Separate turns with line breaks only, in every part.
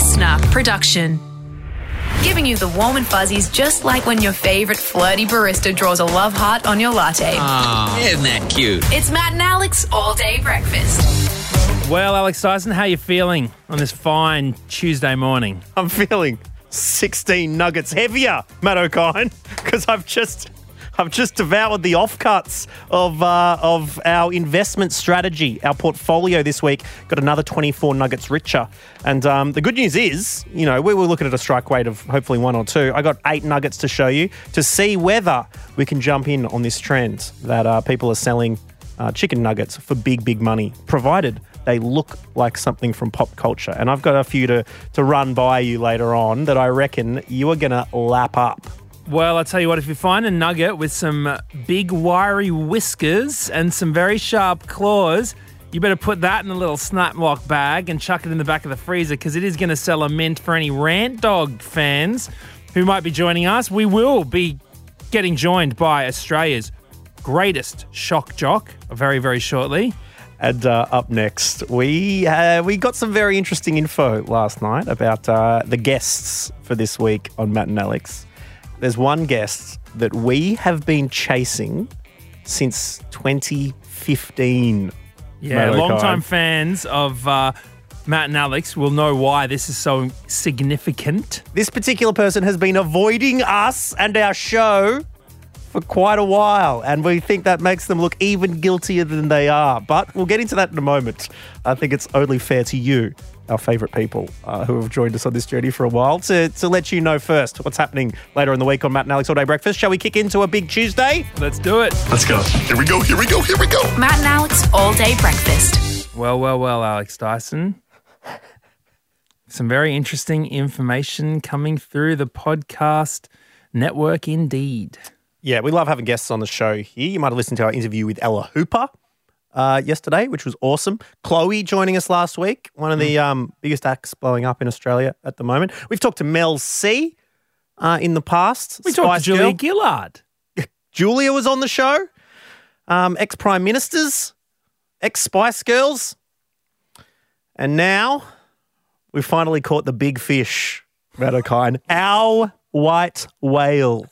listener production. Giving you the warm and fuzzies just like when your favourite flirty barista draws a love heart on your latte.
Ah, isn't that cute?
It's Matt and Alex all day breakfast.
Well, Alex Dyson, how you feeling on this fine Tuesday morning?
I'm feeling 16 nuggets heavier, Matt O'Kine, because I've just I've just devoured the offcuts of uh, of our investment strategy, our portfolio this week. Got another 24 nuggets richer. And um, the good news is, you know, we were looking at a strike rate of hopefully one or two. I got eight nuggets to show you to see whether we can jump in on this trend that uh, people are selling uh, chicken nuggets for big, big money, provided they look like something from pop culture. And I've got a few to, to run by you later on that I reckon you are going to lap up.
Well, I'll tell you what, if you find a nugget with some big wiry whiskers and some very sharp claws, you better put that in a little snap lock bag and chuck it in the back of the freezer because it is going to sell a mint for any rant dog fans who might be joining us. We will be getting joined by Australia's greatest shock jock very, very shortly.
And uh, up next, we uh, we got some very interesting info last night about uh, the guests for this week on Matt and Alex. There's one guest that we have been chasing since 2015.
Yeah,
Matt
long-time fans of uh, Matt and Alex will know why this is so significant.
This particular person has been avoiding us and our show for quite a while, and we think that makes them look even guiltier than they are. But we'll get into that in a moment. I think it's only fair to you, our favourite people uh, who have joined us on this journey for a while, to, to let you know first what's happening later in the week on Matt and Alex All Day Breakfast. Shall we kick into a big Tuesday?
Let's do it.
Let's go. Here we go. Here we go. Here we go.
Matt and Alex all day breakfast.
Well, well, well, Alex Dyson. Some very interesting information coming through the podcast network indeed.
Yeah, we love having guests on the show here. You might have listened to our interview with Ella Hooper uh, yesterday, which was awesome. Chloe joining us last week, one of the um, biggest acts blowing up in Australia at the moment. We've talked to Mel C uh, in the past.
We talked
Spice
to Julia
Girl.
Gillard.
Julia was on the show. Um, ex prime ministers, ex Spice Girls, and now we finally caught the big fish, Matt O'Kine, our white whale.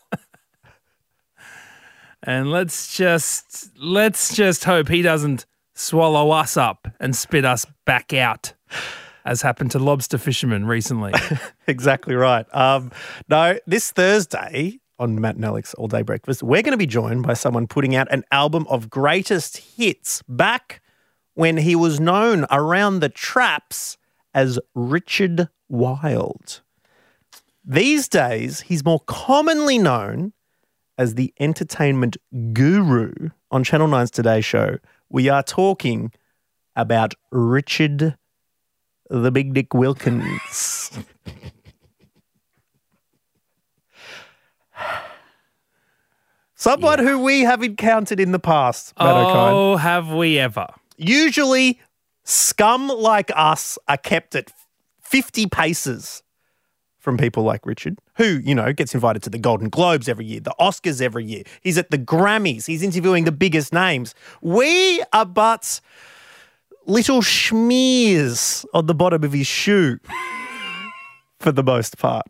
And let's just let's just hope he doesn't swallow us up and spit us back out, as happened to lobster fishermen recently.
exactly right. Um, no, this Thursday on Matt and Alex All Day Breakfast, we're going to be joined by someone putting out an album of greatest hits back when he was known around the traps as Richard Wild. These days, he's more commonly known as the entertainment guru on Channel 9's Today Show. We are talking about Richard the Big Dick Wilkins. Someone who we have encountered in the past, Matt O'Kine.
oh, have we ever?
Usually, scum like us are kept at 50 paces from people like Richard, who, you know, gets invited to the Golden Globes every year, the Oscars every year. He's at the Grammys, he's interviewing the biggest names. We are but little schmears on the bottom of his shoe for the most part.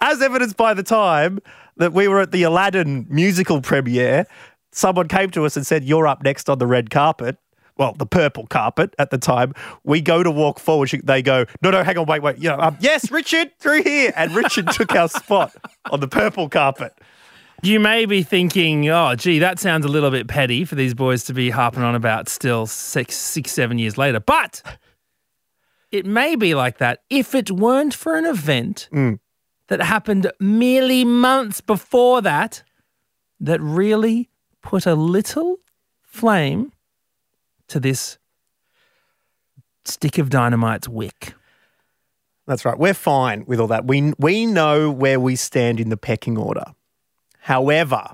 As evidenced by the time that we were at the Aladdin musical premiere, someone came to us and said, You're up next on the red carpet. Well, the purple carpet at the time. We go to walk forward. she- They go, No, no, hang on, wait, wait. You know, um, yes, Richard, through here. And Richard took our spot on the purple carpet.
You may be thinking, oh, gee, that sounds a little bit petty for these boys to be harping on about still six, six, seven years later. But it may be like that if it weren't for an event that happened merely months before that that really put a little flame to this stick of dynamite's wick.
That's right. We're fine with all that. We we know where we stand in the pecking order. However,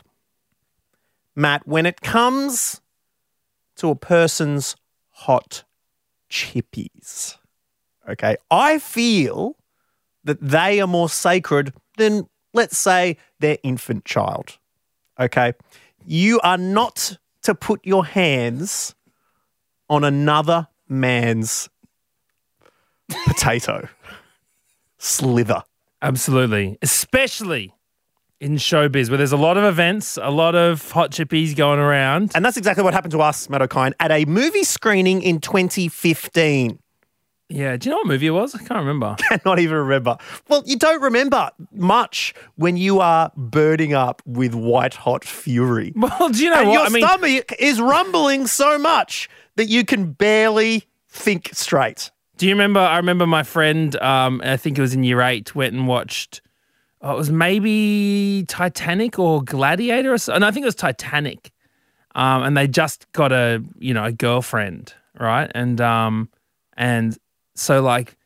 Matt, when it comes to a person's hot chippies, okay, I feel that they are more sacred than, let's say, their infant child. Okay, you are not to put your hands on another man's potato. slither.
Absolutely. Especially in showbiz where there's a lot of events, a lot of hot chippies going around.
And that's exactly what happened to us, Matt O'Kine, at a movie screening in 2015.
Yeah. Do you know what movie it was? I can't remember.
Cannot even remember. Well, you don't remember much when you are burning up with white hot fury.
Well, do you know
and
what?
your
I mean,
stomach is rumbling so much that you can barely think straight.
do you remember? I remember my friend, um, I think it was in year eight, went and watched, oh, it was maybe Titanic or Gladiator or something. I think it was Titanic. Um, and they just got a, you know, a girlfriend, right? And, um, and so like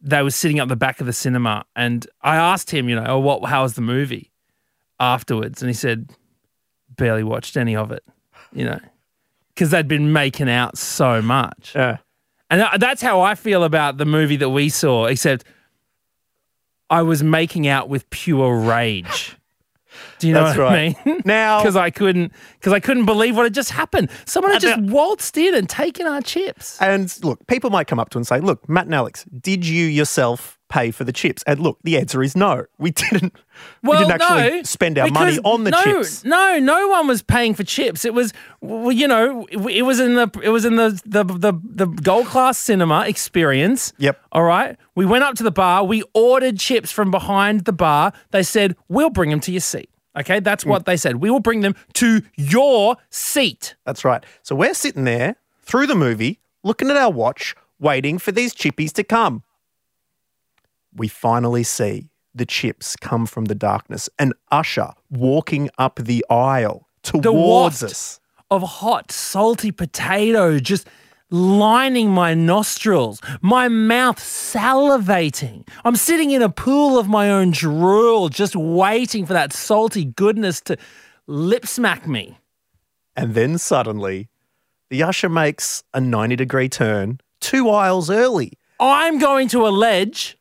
they were sitting up the back of the cinema and I asked him, you know, oh, what, how was the movie afterwards? And he said, barely watched any of it, you know, because they'd been making out so much.
Yeah.
And that's how I feel about the movie that we saw, except I was making out with pure rage. Do you know
That's
what
right.
I mean?
Now-
because I couldn't, because I couldn't believe what had just happened. Someone had just
now-
waltzed in and taken our chips.
And look, people might come up to and say, look, Matt and Alex, did you yourself pay for the chips? And look, the answer is no. We didn't, we didn't actually
no,
spend our money on the
no,
chips.
No, no one was paying for chips. It was, well, you know, it, it was in the it was in the the the, the gold class cinema experience.
Yep.
All right. We went up to the bar. We ordered chips from behind the bar. They said we'll bring them to your seat. Okay, that's mm. what they said. We will bring them to your seat.
That's right. So we're sitting there through the movie, looking at our watch, waiting for these chippies to come. We finally see the chips come from the darkness, an usher walking up the aisle towards us.
of hot, salty potato just lining my nostrils, my mouth salivating. I'm sitting in a pool of my own drool, just waiting for that salty goodness to lip smack me.
And then suddenly, the usher makes a 90 degree turn two aisles early.
I'm going to allege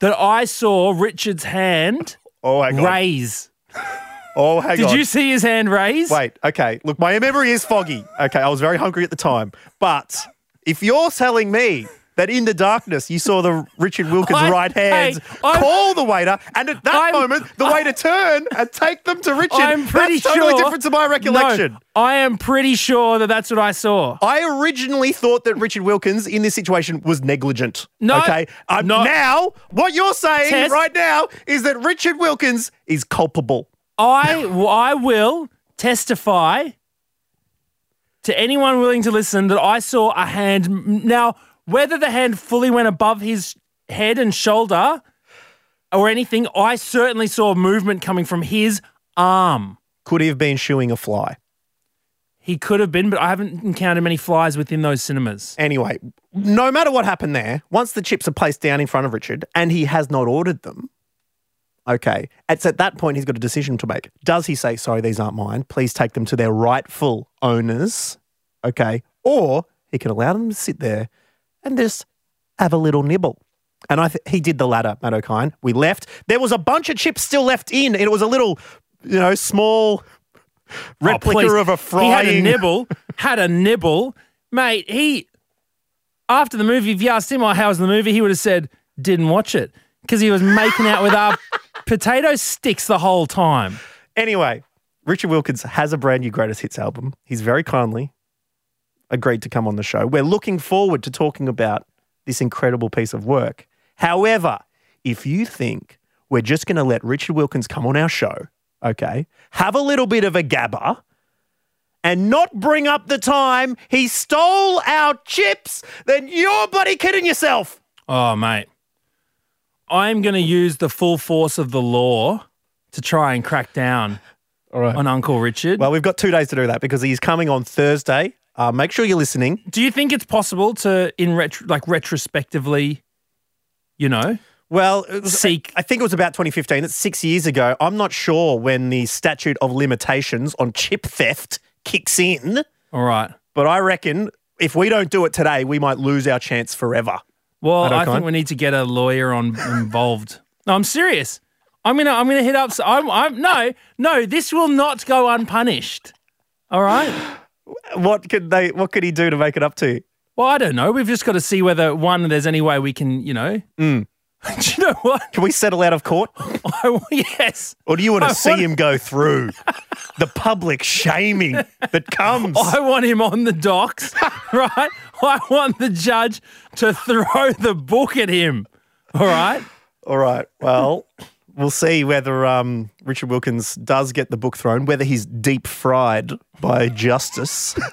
that I saw Richard's hand
Oh,
raise.
Oh, hang on.
Did
on.
you see his hand raise?
Wait, okay. Look, my memory is foggy. Okay, I was very hungry at the time. But if you're telling me that in the darkness you saw the Richard Wilkins
I'm-
right hand
hey,
call the waiter, and at that
I'm-
moment the waiter turn and take them to Richard,
I'm pretty
that's totally
sure.
different to my recollection.
No, I am pretty sure that that's what I saw.
I originally thought that Richard Wilkins in this situation was negligent.
No,
okay. Um,
no.
Now, what you're saying
Tess-
right now is that Richard Wilkins is culpable.
I I will testify to anyone willing to listen that I saw a hand. Now, whether the hand fully went above his head and shoulder or anything, I certainly saw movement coming from his arm.
Could he have been shooing a fly?
He could have been, but I haven't encountered many flies within those cinemas.
Anyway, no matter what happened there, once the chips are placed down in front of Richard and he has not ordered them, okay, it's at that point he's got a decision to make. Does he say, sorry, these aren't mine, please take them to their rightful owners, okay, or he can allow them to sit there and just have a little nibble. And I th- he did the latter, Matt O'Kine. We left. There was a bunch of chips still left in, it was a little, you know, small oh, replica
Oh,
of a frying.
He had a nibble, had a nibble. Mate, he, after the movie, if you asked him, oh, how was the movie? He would have said, didn't watch it. Because he was making out with our potato sticks the whole time.
Anyway, Richard Wilkins has a brand new greatest hits album. He's very kindly agreed to come on the show. We're looking forward to talking about this incredible piece of work. However, if you think we're just going to let Richard Wilkins come on our show, okay, have a little bit of a gabber, and not bring up the time he stole our chips, then you're bloody kidding yourself.
Oh, mate. I'm going to use the full force of the law to try and crack down
All right.
on Uncle Richard.
Well, we've got two days to do that because he's coming on Thursday. Uh, make sure you're listening.
Do you think it's possible to, in retro, like retrospectively, you know,
Well, was,
Seek.
I think it was about 2015. That's six years ago. I'm not sure when the statute of limitations on chip theft kicks in,
all right.
but I reckon if we don't do it today, we might lose our chance forever.
Well, I think we need to get a lawyer on involved. No, I'm serious. I'm gonna I'm gonna hit up. I'm I'm no no. This will not go unpunished. All right.
What could they? What could he do to make it up to you?
Well, I don't know. We've just got to see whether one there's any way we can you know Mm. Do you know what?
Can we settle out of court?
I, yes.
Or do you want
I
to see
want-
him go through the public shaming that comes?
I want him on the docks, right? I want the judge to throw the book at him. All right?
All right. Well, we'll see whether um, Richard Wilkins does get the book thrown, whether he's deep fried by justice,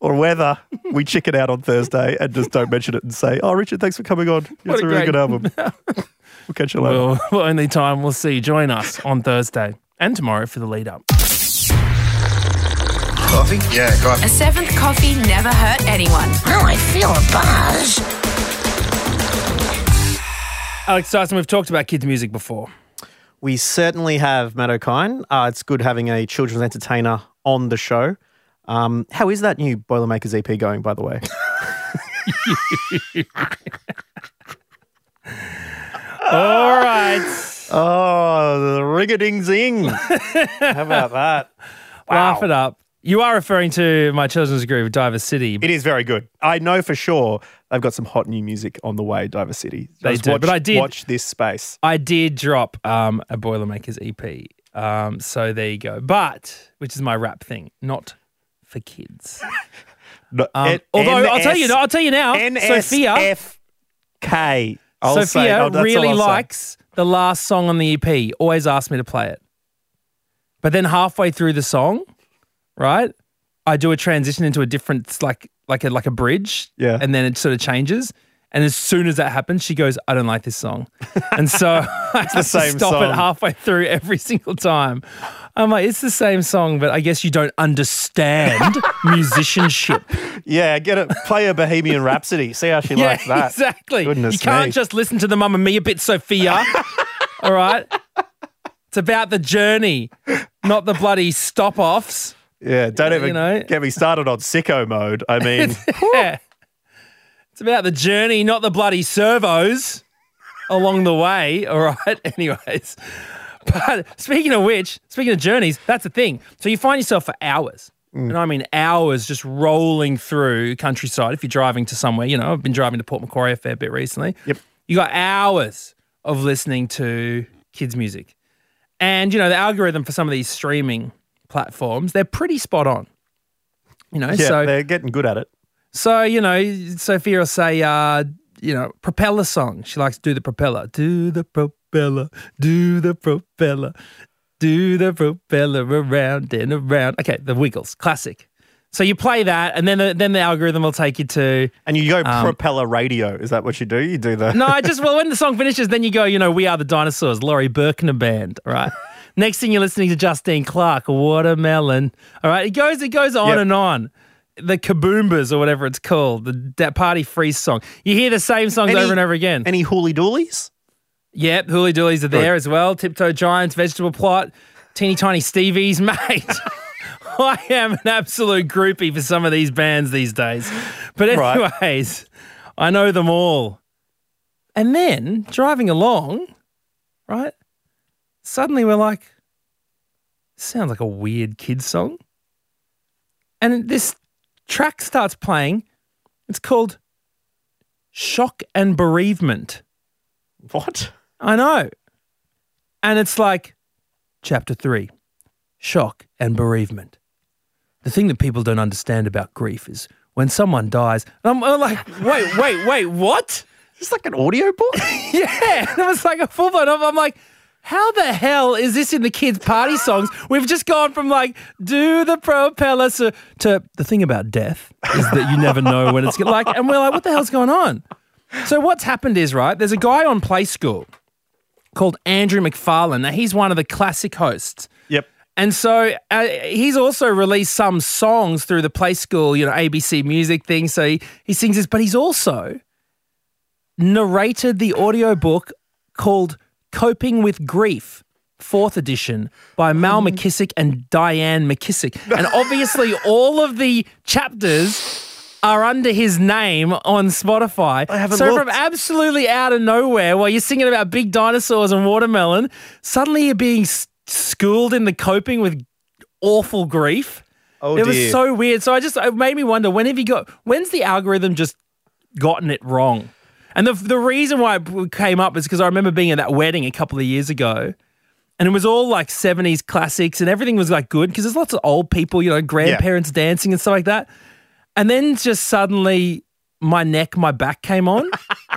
or whether we chicken out on Thursday and just don't mention it and say, "Oh, Richard, thanks for coming on. It's
a
a really good album." we'll catch you later.
Well, only time we'll see. Join us on Thursday and tomorrow for the lead up.
Coffee? Yeah, coffee.
A seventh coffee never hurt anyone.
Oh, I feel a buzz.
Alex Dyson, we've talked about kids' music before.
We certainly have Matt O'Kine. Uh, it's good having a children's entertainer on the show. Um, how is that new Boilermakers EP going, by the way?
All right.
oh, the ring a ding zing. how about that?
Laugh it up. You are referring to my children's group, Diver City.
It is very good. I know for sure they've got some hot new music on the way, Diver City.
They
Just
do,
watch,
but I did-
watch this space.
I did drop um, a Boilermakers EP. Um, so there you go. But, which is my rap thing, not for kids.
No,
Um,
N-
although I'll tell you, I'll tell you now, Sophia,
F K. I'll say-
Sophia
oh,
really
I'll say.
likes the last song on the EP. Always asks me to play it. But then halfway through the song, right, I do a transition into a different, like, like a like a bridge.
Yeah.
And then it sort of changes. And as soon as that happens, she goes, "I don't like this song," and so I have to stop
song.
it halfway through every single time. I'm like, "It's the same song, but I guess you don't understand musicianship."
Yeah, get it. Play a Bohemian Rhapsody. See how she
Yeah,
likes that.
exactly.
Goodness
you can't
me.
just listen to the Mamma Mia bit, Sophia. All right. It's about the journey, not the bloody stop offs.
Yeah, don't even
You know.
get me started on sicko mode. I mean,
Yeah. It's about the journey, not the bloody servos along the way. All right. Anyways. But speaking of which, speaking of journeys, that's the thing. So you find yourself for hours. Mm. And I mean hours just rolling through countryside. If you're driving to somewhere, you know, I've been driving to Port Macquarie a fair bit recently.
Yep.
You got hours of listening to kids' music. And, you know, the algorithm for some of these streaming platforms, they're pretty spot on. You know,
yeah,
so
they're getting good at it.
so, you know, Sophia will say, uh, you know, propeller song. She likes to do the propeller. Do the propeller, do the propeller, do the propeller around and around. Okay, the Wiggles, classic. So you play that, and then the, then the algorithm will take you to.
And you go
Um,
propeller radio. Is that what you do? You do the.
No, I just well, when the song finishes, then you go, you know, we are the dinosaurs, Laurie a band, right. Next thing you're listening to Justine Clarke, Watermelon, all right. It goes, it goes on
Yep.
and on. The Kaboombas or whatever it's called, the that Party Freeze song. You hear the same songs
Any-
over and over again.
Any Hooley Dooleys?
Yep, Hooley Dooleys are there as well. Tiptoe Giants, Vegetable Plot, Teeny Tiny Stevies, mate. I am an absolute groupie for some of these bands these days. But
Right.
anyways, I know them all. And then driving along, right? Suddenly we're like, sounds like a weird kid's song. And this track starts playing. It's called Shock and Bereavement.
What?
I know. And it's like, chapter three shock and bereavement. The thing that people don't understand about grief is when someone dies. And I'm, I'm like, wait, wait, wait, what?
It's like an audio book?
Yeah. And it was like a full blown. I'm I'm like, how the hell is this in the kids' party songs? We've just gone from like, do the propeller to, to the thing about death is that you never know when it's like, and we're like, what the hell's going on? So what's happened is, right, there's a guy on Play School called Andrew McFarlane. Now, he's one of the classic hosts.
yep.
And so uh, he's also released some songs through the Play School, you know, ABC Music thing. So he, he sings this, but he's also narrated the audiobook called Coping with Grief, fourth edition by Mal mm-hmm. McKissock and Dianne McKissock. And obviously, all of the chapters are under his name on Spotify.
I haven't
so
looked.
from absolutely out of nowhere, while you're singing about big dinosaurs and watermelon, suddenly you're being s- schooled in the coping with awful grief.
Oh
it
dear.
was so weird. So I just it made me wonder when have you got when's the algorithm just gotten it wrong? And the the reason why it came up is because I remember being at that wedding a couple of years ago. And it was all like 70s classics and everything was like good because there's lots of old people, you know, grandparents dancing and stuff like that. And then just suddenly my neck, my back came on.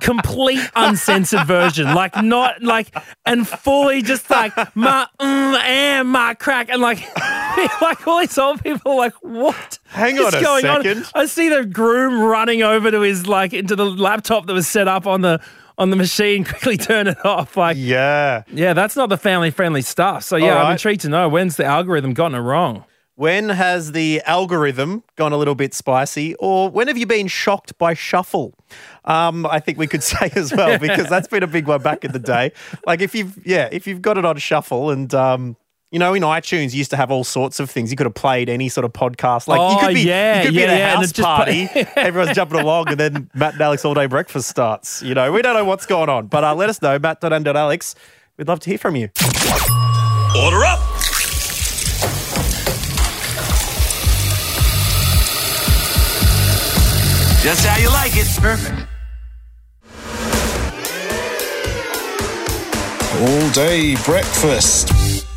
Complete uncensored version, like not like, and fully just like my mm, and my crack, and like, like all these old people, like what?
Hang
is
on a
going on?
second.
I see the groom running over to his like into the laptop that was set up on the on the machine, quickly turn it off. Like,
Yeah.
yeah, that's not the family friendly stuff. So yeah,
All
I'm intrigued to know when's the algorithm gotten it wrong.
When has the algorithm gone a little bit spicy, or when have you been shocked by shuffle? Um, I think we could say as well because that's been a big one back in the day. Like if you've yeah, if you've got it on shuffle, and um, you know in iTunes you used to have all sorts of things. You could have played any sort of podcast. Like you
Oh,
could be
yeah,
you could be
yeah,
at a
yeah, and
house
just
party,
play-
everyone's jumping along, and then Matt and Alex all day breakfast starts. You know we don't know what's going on, but uh, let us know Matt.and.alex. We'd love to hear from you.
Order up.
Just how you like it. Perfect.
All day breakfast.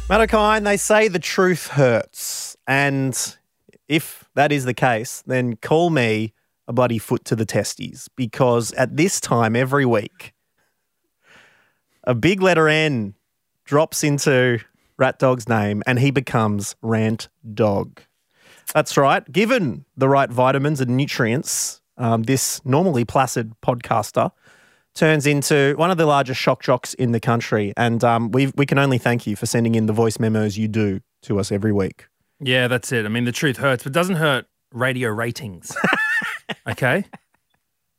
Matt O'Kine, they say the truth hurts. And if that is the case, then call me a bloody foot to the testes because at this time every week, a big letter N drops into Rat Dog's name and he becomes Rant Dog. That's right. Given the right vitamins and nutrients, um, this normally placid podcaster turns into one of the largest shock jocks in the country. And um, we we can only thank you for sending in the voice memos you do to us every week.
Yeah, that's it. I mean, the truth hurts, but it doesn't hurt radio ratings. okay?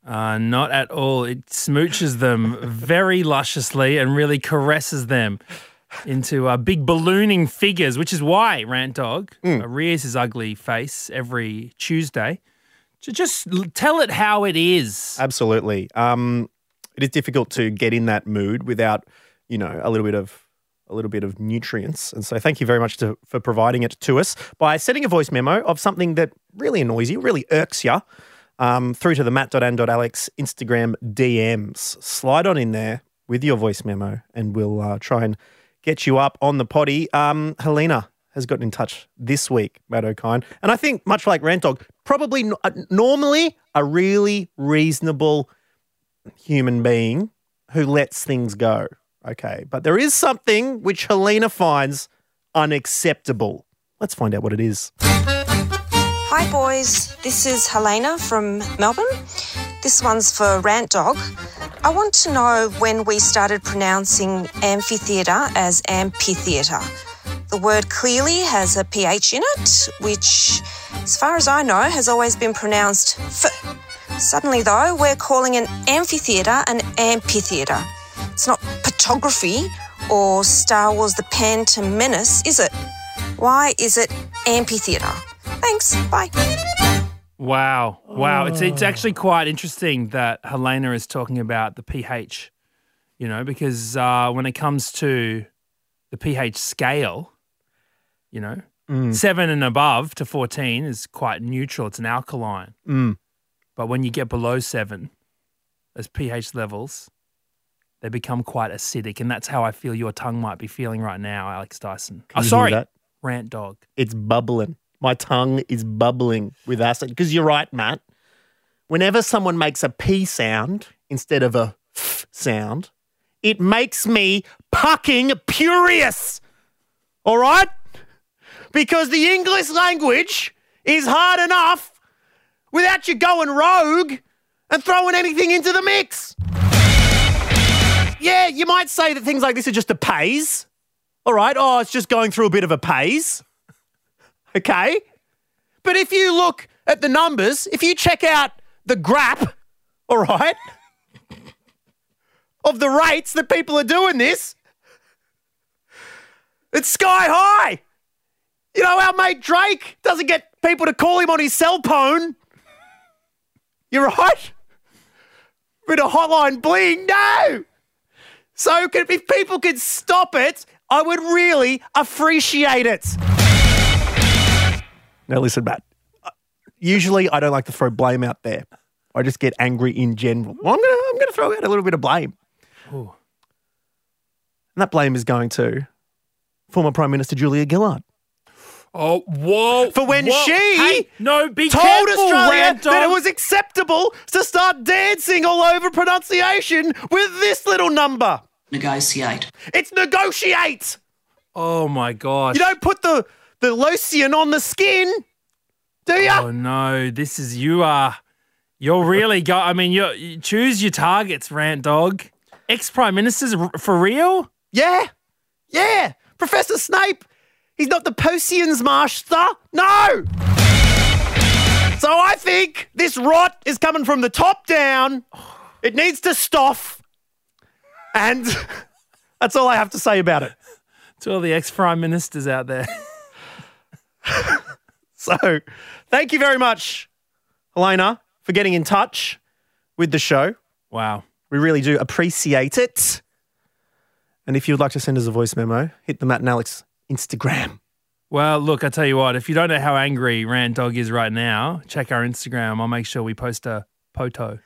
Uh, not at all. It smooches them very lusciously and really caresses them into uh, big ballooning figures, which is why Rant Dog uh, rears his ugly face every Tuesday just tell it how it is.
Absolutely. Um, it is difficult to get in that mood without, you know, a little bit of a little bit of nutrients. And so thank you very much to, for providing it to us by sending a voice memo of something that really annoys you, really irks you, um, through to the matt.and.alex Instagram DMs. Slide on in there with your voice memo and we'll uh, try and get you up on the potty. Um, Helena has gotten in touch this week, Matt O'Kine. And I think, much like Rant Dog, probably n- uh, normally a really reasonable human being who lets things go. Okay. But there is something which Helena finds unacceptable. Let's find out what it is.
Hi, boys. This is Helena from Melbourne. This one's for Rant Dog. I want to know when we started pronouncing amphitheatre as amphitheatre. The word clearly has a PH in it, which, as far as I know, has always been pronounced f. Suddenly, though, we're calling an amphitheatre an amphitheatre. It's not photography or Star Wars The Phantom Menace, is it? Why is it amphitheatre? Thanks. Bye.
Wow. Wow. It's it's actually quite interesting that Helena is talking about the pH, you know, because uh, when it comes to the pH scale, you know, seven and above to 14 is quite neutral. It's an alkaline.
Mm.
But when you get below seven, those pH levels, they become quite acidic. And that's how I feel your tongue might be feeling right now, Alex Dyson.
Can
oh, sorry. Rant dog.
It's bubbling. My tongue is bubbling with acid. Because you're right, Matt. Whenever someone makes a P sound instead of a F sound, it makes me fucking furious. All right? Because the English language is hard enough without you going rogue and throwing anything into the mix. Yeah, you might say that things like this are just a paze. All right. Oh, it's just going through a bit of a paze. Okay. But if you look at the numbers, if you check out the graph, all right, of the rates that people are doing this, it's sky high. You know, our mate Drake doesn't get people to call him on his cell phone. You're right. Bit of hotline bling, no. So if people could stop it, I would really appreciate it. Now listen, Matt. Uh, Usually I don't like to throw blame out there. I just get angry in general. Well, I'm gonna I'm gonna throw out a little bit of blame.
Ooh.
And that blame is going to former Prime Minister Julia Gillard.
Oh, whoa.
For when
whoa.
she
Hey, no, be
told
careful,
Australia
Rant
that it was acceptable to start dancing all over pronunciation with this little number.
Negotiate.
It's negotiate.
Oh, my gosh.
You don't put the, the lotion on the skin, do you?
Oh, no. This is, you are, you're really go. I mean, you you choose your targets, Rant Dog. Ex Prime Ministers, r- for real?
Yeah. Yeah. Professor Snape, he's not the potions master. No. So I think this rot is coming from the top down. It needs to stop. And that's all I have to say about it.
To all the ex Prime Ministers out there.
So thank you very much, Helena, for getting in touch with the show.
Wow.
We really do appreciate it. And if you'd like to send us a voice memo, hit the Matt and Alex Instagram.
Well, look, I tell you what, if you don't know how angry Rant Dog is right now, check our Instagram. I'll make sure we post a poto.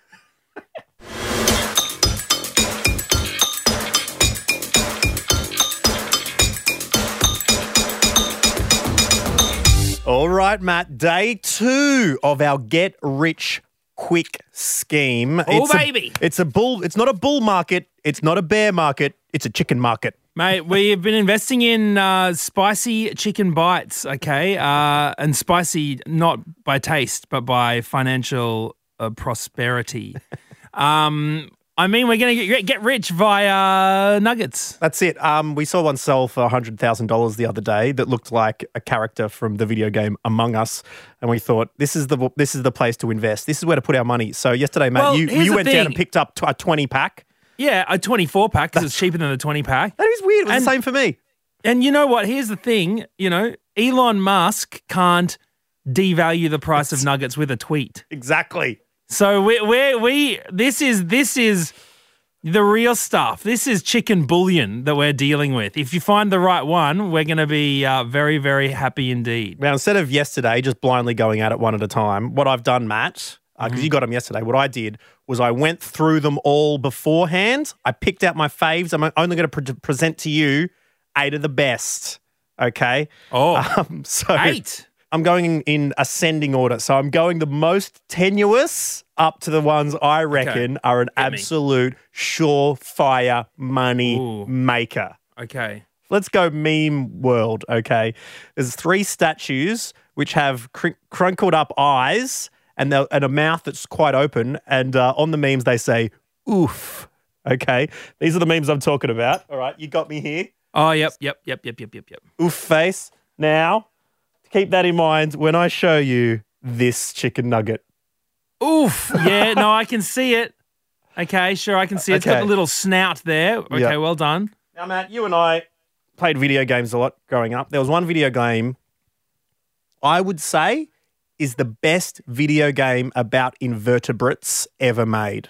All right, Matt. Day two of our get rich quick scheme.
Oh,
a-
baby.
it's a bull. It's not a bull market. It's not a bear market. It's a chicken market.
Mate, we've been investing in uh, spicy chicken bites, okay? Uh, and spicy not by taste, but by financial uh, prosperity. um, I mean, we're going to get, get rich via nuggets.
That's it. Um, we saw one sell for hundred thousand dollars the other day that looked like a character from the video game Among Us, and we thought this is the this is the place to invest. This is where to put our money. So yesterday, mate,
Well,
you you went down and picked up a twenty pack.
Yeah, a 24 pack because it's cheaper than the 20 pack.
That is weird. It was
And-
the same for me.
And you know what? Here's the thing you know, Elon Musk can't devalue the price of nuggets with a tweet.
Exactly.
So we we we this is this is the real stuff. This is chicken bullion that we're dealing with. If you find the right one, we're going to be uh, very very happy indeed.
Now, instead of yesterday just blindly going at it one at a time, what I've done, Matt, because you got them yesterday, what I did was I went through them all beforehand. I picked out my faves. I'm only going to pre- present to you eight of the best. Okay.
Oh,
Um, so
eight.
I'm going in, in ascending order. So I'm going the most tenuous up to the ones I reckon are an
Hit me.
absolute surefire money
Ooh.
maker.
Okay.
Let's go meme world, okay? There's three statues which have cr- crunkled up eyes and, and a mouth that's quite open. And uh, on the memes, they say, oof. Okay. These are the memes I'm talking about. All right. You got me here.
Oh, yep, yep, yep, yep, yep, yep, yep.
Oof face. Now, keep that in mind when I show you this chicken nugget.
Oof. Yeah, no, I can see it. Okay, sure, I can see it. It's got
Okay.
the little snout there. Okay,
Yeah.
well done.
Now, Matt, you and I played video games a lot growing up. There was one video game I would say is the best video game about invertebrates ever made.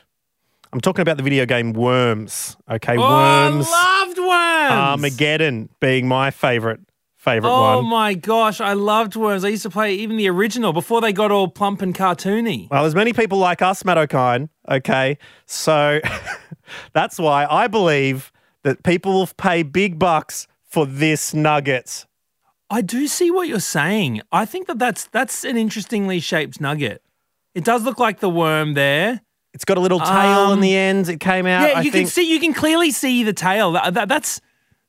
I'm talking about the video game Worms. Okay,
Oh,
Worms.
I loved worms.
Armageddon being my favorite favorite
Oh
one.
my gosh, I loved worms. I used to play even the original before they got all plump and cartoony.
Well, there's many people like us, Matt O'Kine. Okay, so that's why I believe that people will pay big bucks for this nugget.
I do see what you're saying. I think that that's that's an interestingly shaped nugget. It does look like the worm there.
It's got a little tail
Um,
in the end. It came out.
Yeah,
I
you
think.
can see you can clearly see the tail. That, that- that's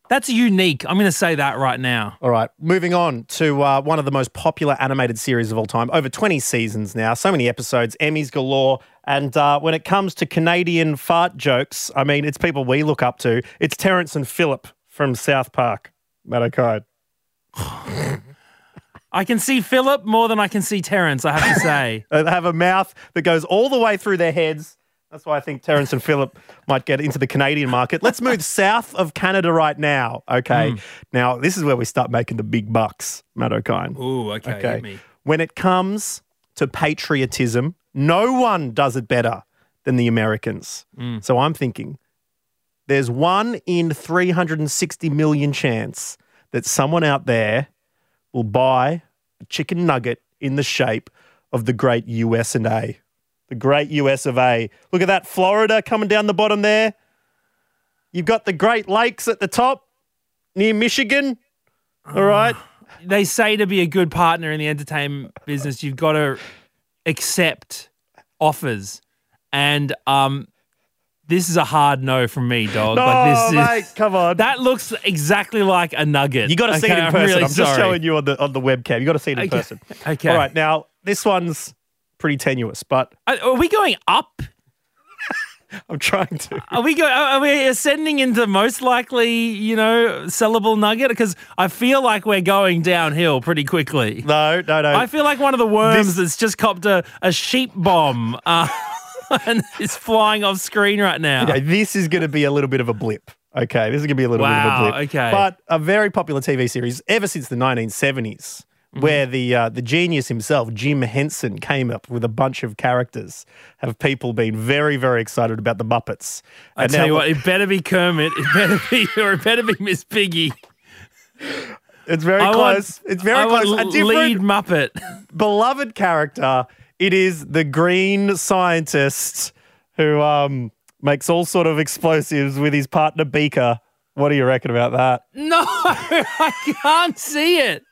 that's unique. I'm going to say that right now.
All right, moving on to uh, one of the most popular animated series of all time. Over 20 seasons now, so many episodes, Emmys galore. And uh, when it comes to Canadian fart jokes, I mean, it's people we look up to. It's Terrance and Phillip from South Park. Matt O'Kine.
I can see Phillip more than I can see Terrance. I have to say.
They have a mouth that goes all the way through their heads. That's why I think Terrance and Phillip might get into the Canadian market. Let's move south of Canada right now. Okay. Hmm. Now, this is where we start making the big bucks, Matt O'Kine.
Ooh, okay,
Okay. When it comes to patriotism, no one does it better than the Americans. Hmm. So I'm thinking there's one in 360 million chance that someone out there will buy a chicken nugget in the shape of the great US and A. the great US of A. Look at that, Florida coming down the bottom there. You've got the Great Lakes at the top near Michigan. All right.
They say to be a good partner in the entertainment business, you've got to accept offers. And um, this is a hard no from me, dog.
No,
like this
mate,
is,
come on.
That looks exactly like a nugget.
You got to see it
Okay,
in
I'm
person.
really
I'm just showing you on the on the webcam. You got to see it in
Okay.
person.
Okay.
All right. Now this one's pretty tenuous, but
Are, are we going up?
I'm trying to.
Are we going? Are we ascending into most likely, you know, sellable nugget? Because I feel like we're going downhill pretty quickly.
No, no, no.
I feel like one of the worms
This-
that's just copped a, a sheep bomb uh, and is flying off screen right now.
Okay, this is going to be a little bit of a blip. Okay, this is going to be a little
Wow,
bit of a blip.
okay.
but a very popular TV series ever since the 1970s,
Mm-hmm.
where the uh, the genius himself, Jim Henson, came up with a bunch of characters. Have people been very, very excited about the Muppets?
I
And
tell
now
you what, it better be Kermit. It better be, or it better be Miss Piggy.
it's very
I want-
close. it's very
I
close.
want
a different
lead Muppet.
beloved character. It is the green scientist who um, makes all sort of explosives with his partner Beaker. What do you reckon about that?
No, I can't see it.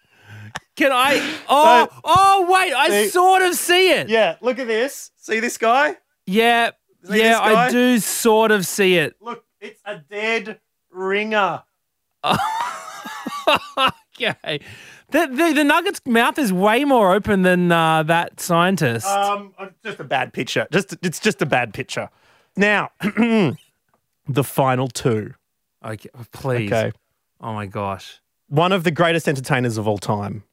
Can I? Oh,
No.
oh, wait, I
See-
sort of see it.
Yeah, look at this. See this guy?
Yeah,
See
yeah,
this
I do sort of see it.
Look, it's a dead ringer.
Okay. The, the, the Nugget's mouth is way more open than uh, that scientist.
Um, just a bad picture. Just it's just a bad picture. Now, the final two.
okay, please.
Okay,
Oh my gosh.
one of the greatest entertainers of all time,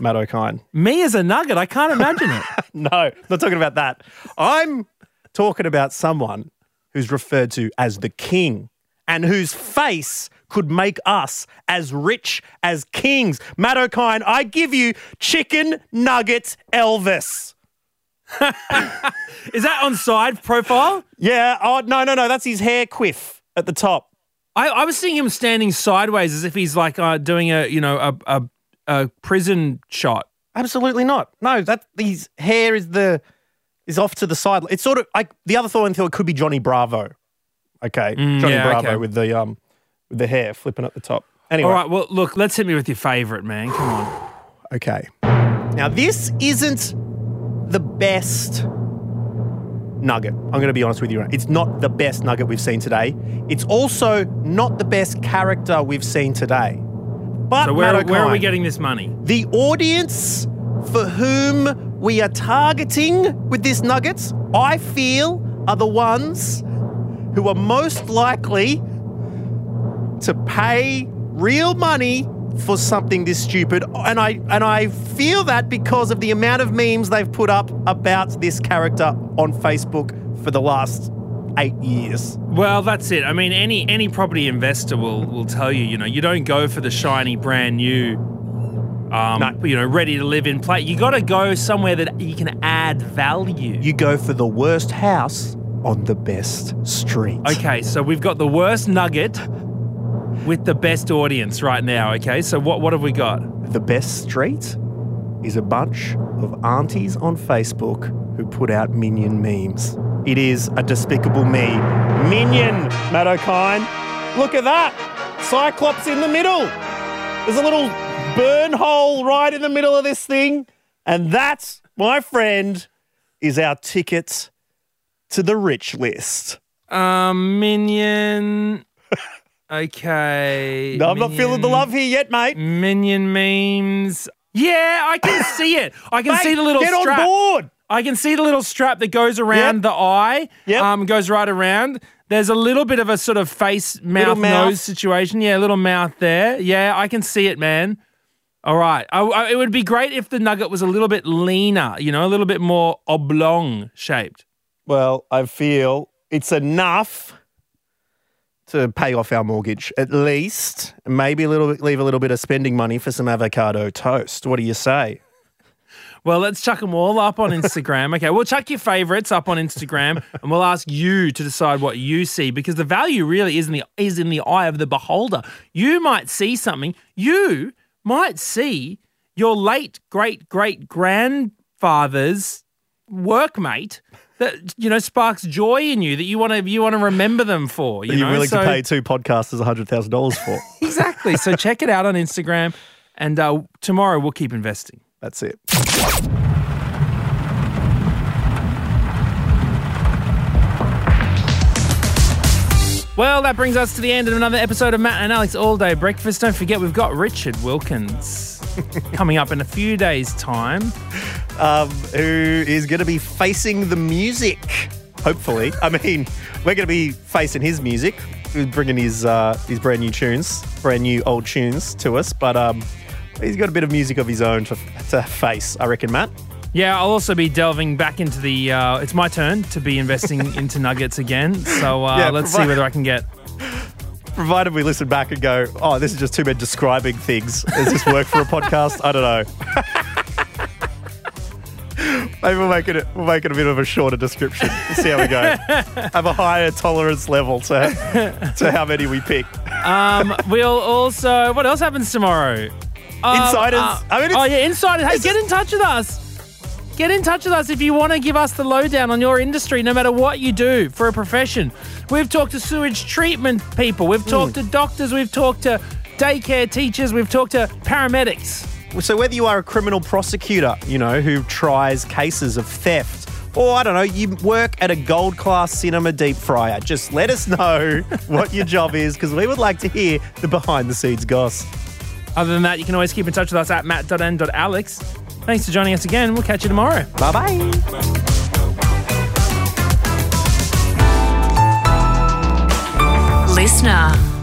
Matt O'Kine.
Me as a Nugget, I can't imagine it.
No, not talking about that. I'm talking about someone who's referred to as the king and whose face could make us as rich as kings. Matt O'Kine, I give you chicken nuggets Elvis.
Is that on side profile?
Yeah, oh, no, no, no, that's his hair quiff at the top.
I, I was seeing him standing sideways as if he's like uh, doing a you know a, a a prison shot.
Absolutely not. No, that his hair is the is off to the side. It's sort of like the other thought until it could be Johnny Bravo. Okay, Johnny
Mm, yeah,
Bravo
okay.
with the um with the hair flipping at the top. Anyway,
All right, well look, let's hit me with your favorite man. Come on.
okay. Now this isn't the best nugget. I'm going to be honest with you. It's not the best nugget we've seen today. It's also not the best character we've seen today. But
So where,
Matt
where are we getting this money?
The audience for whom we are targeting with this nuggets, I feel, are the ones who are most likely to pay real money for something this stupid. And I and I feel that because of the amount of memes they've put up about this character on Facebook for the last eight years.
Well, that's it. I mean, any any property investor will will tell you, you know, you don't go for the shiny brand new um,
No.
you know, ready to live in place. You got to go somewhere that you can add value.
You go for the worst house on the best street.
Okay, so we've got the worst nugget with the best audience right now. Okay, so what what have we got?
The best street is a bunch of aunties on Facebook who put out Minion memes. It is a despicable me. Minion, Matt O'Kine. Look at that. Cyclops in the middle. There's a little burn hole right in the middle of this thing. And that, my friend, is our ticket to the rich list.
Um, minion. Okay.
No, I'm not feeling the love here yet, mate.
Minion memes. Yeah, I can see it. I can
Mate,
see the little
get
strap.
on board.
I can see the little strap that goes around
Yep.
the eye.
Yeah.
Um, goes right around. There's a little bit of a sort of face, mouth,
mouth.
nose situation. Yeah, little mouth there. Yeah, I can see it, man. All right. I, I- it would be great if the nugget was a little bit leaner, you know, a little bit more oblong shaped.
Well, I feel it's enough to pay off our mortgage, at least. Maybe a little leave a little bit of spending money for some avocado toast. What do you say?
Well, let's chuck them all up on Instagram. Okay, we'll chuck your favorites up on Instagram, and we'll ask you to decide what you see because the value really is in the is in the eye of the beholder. You might see something. You might see your late great great grandfather's workmate that you know sparks joy in you that you want to you want to remember them for. You
Are willing
So-
to pay two podcasters $100,000 for?
exactly? So check it out on Instagram, and uh, tomorrow we'll keep investing.
That's it.
Well, that brings us to the end of another episode of Matt and Alex All Day Breakfast. Don't forget, we've got Richard Wilkins coming up in a few days' time.
um, who is going to be facing the music. Hopefully, I mean, we're going to be facing his music, He's bringing his uh, his brand new tunes, brand new old tunes to us. But um, he's got a bit of music of his own to, to face, I reckon, Matt.
Yeah, I'll also be delving back into the. Uh, it's my turn to be investing into nuggets again. So uh,
Yeah,
let's see
provide-
whether I can get.
Provided we listen back and go, oh, this is just two men describing things. Does this work for a podcast? I don't know. Maybe we'll make it we'll make it a bit of a shorter description. We'll see how we go. Have a higher tolerance level to to how many we pick.
Um, we'll also. What else happens tomorrow? Um,
Insiders.
uh,
I mean,
oh yeah, insiders. Hey, get in touch with us. Get in touch with us if you want to give us the lowdown on your industry, no matter what you do for a profession. We've talked to sewage treatment people. We've talked to doctors. We've talked to daycare teachers. We've talked to paramedics.
So whether you are a criminal prosecutor, you know, who tries cases of theft, or I don't know, you work at a gold class cinema deep fryer, just let us know what your job is because we would like to hear the behind the scenes goss.
Other than that, you can always keep in touch with us at matt.n.alex. Thanks for joining us again. We'll catch you tomorrow.
Bye bye.
Listener.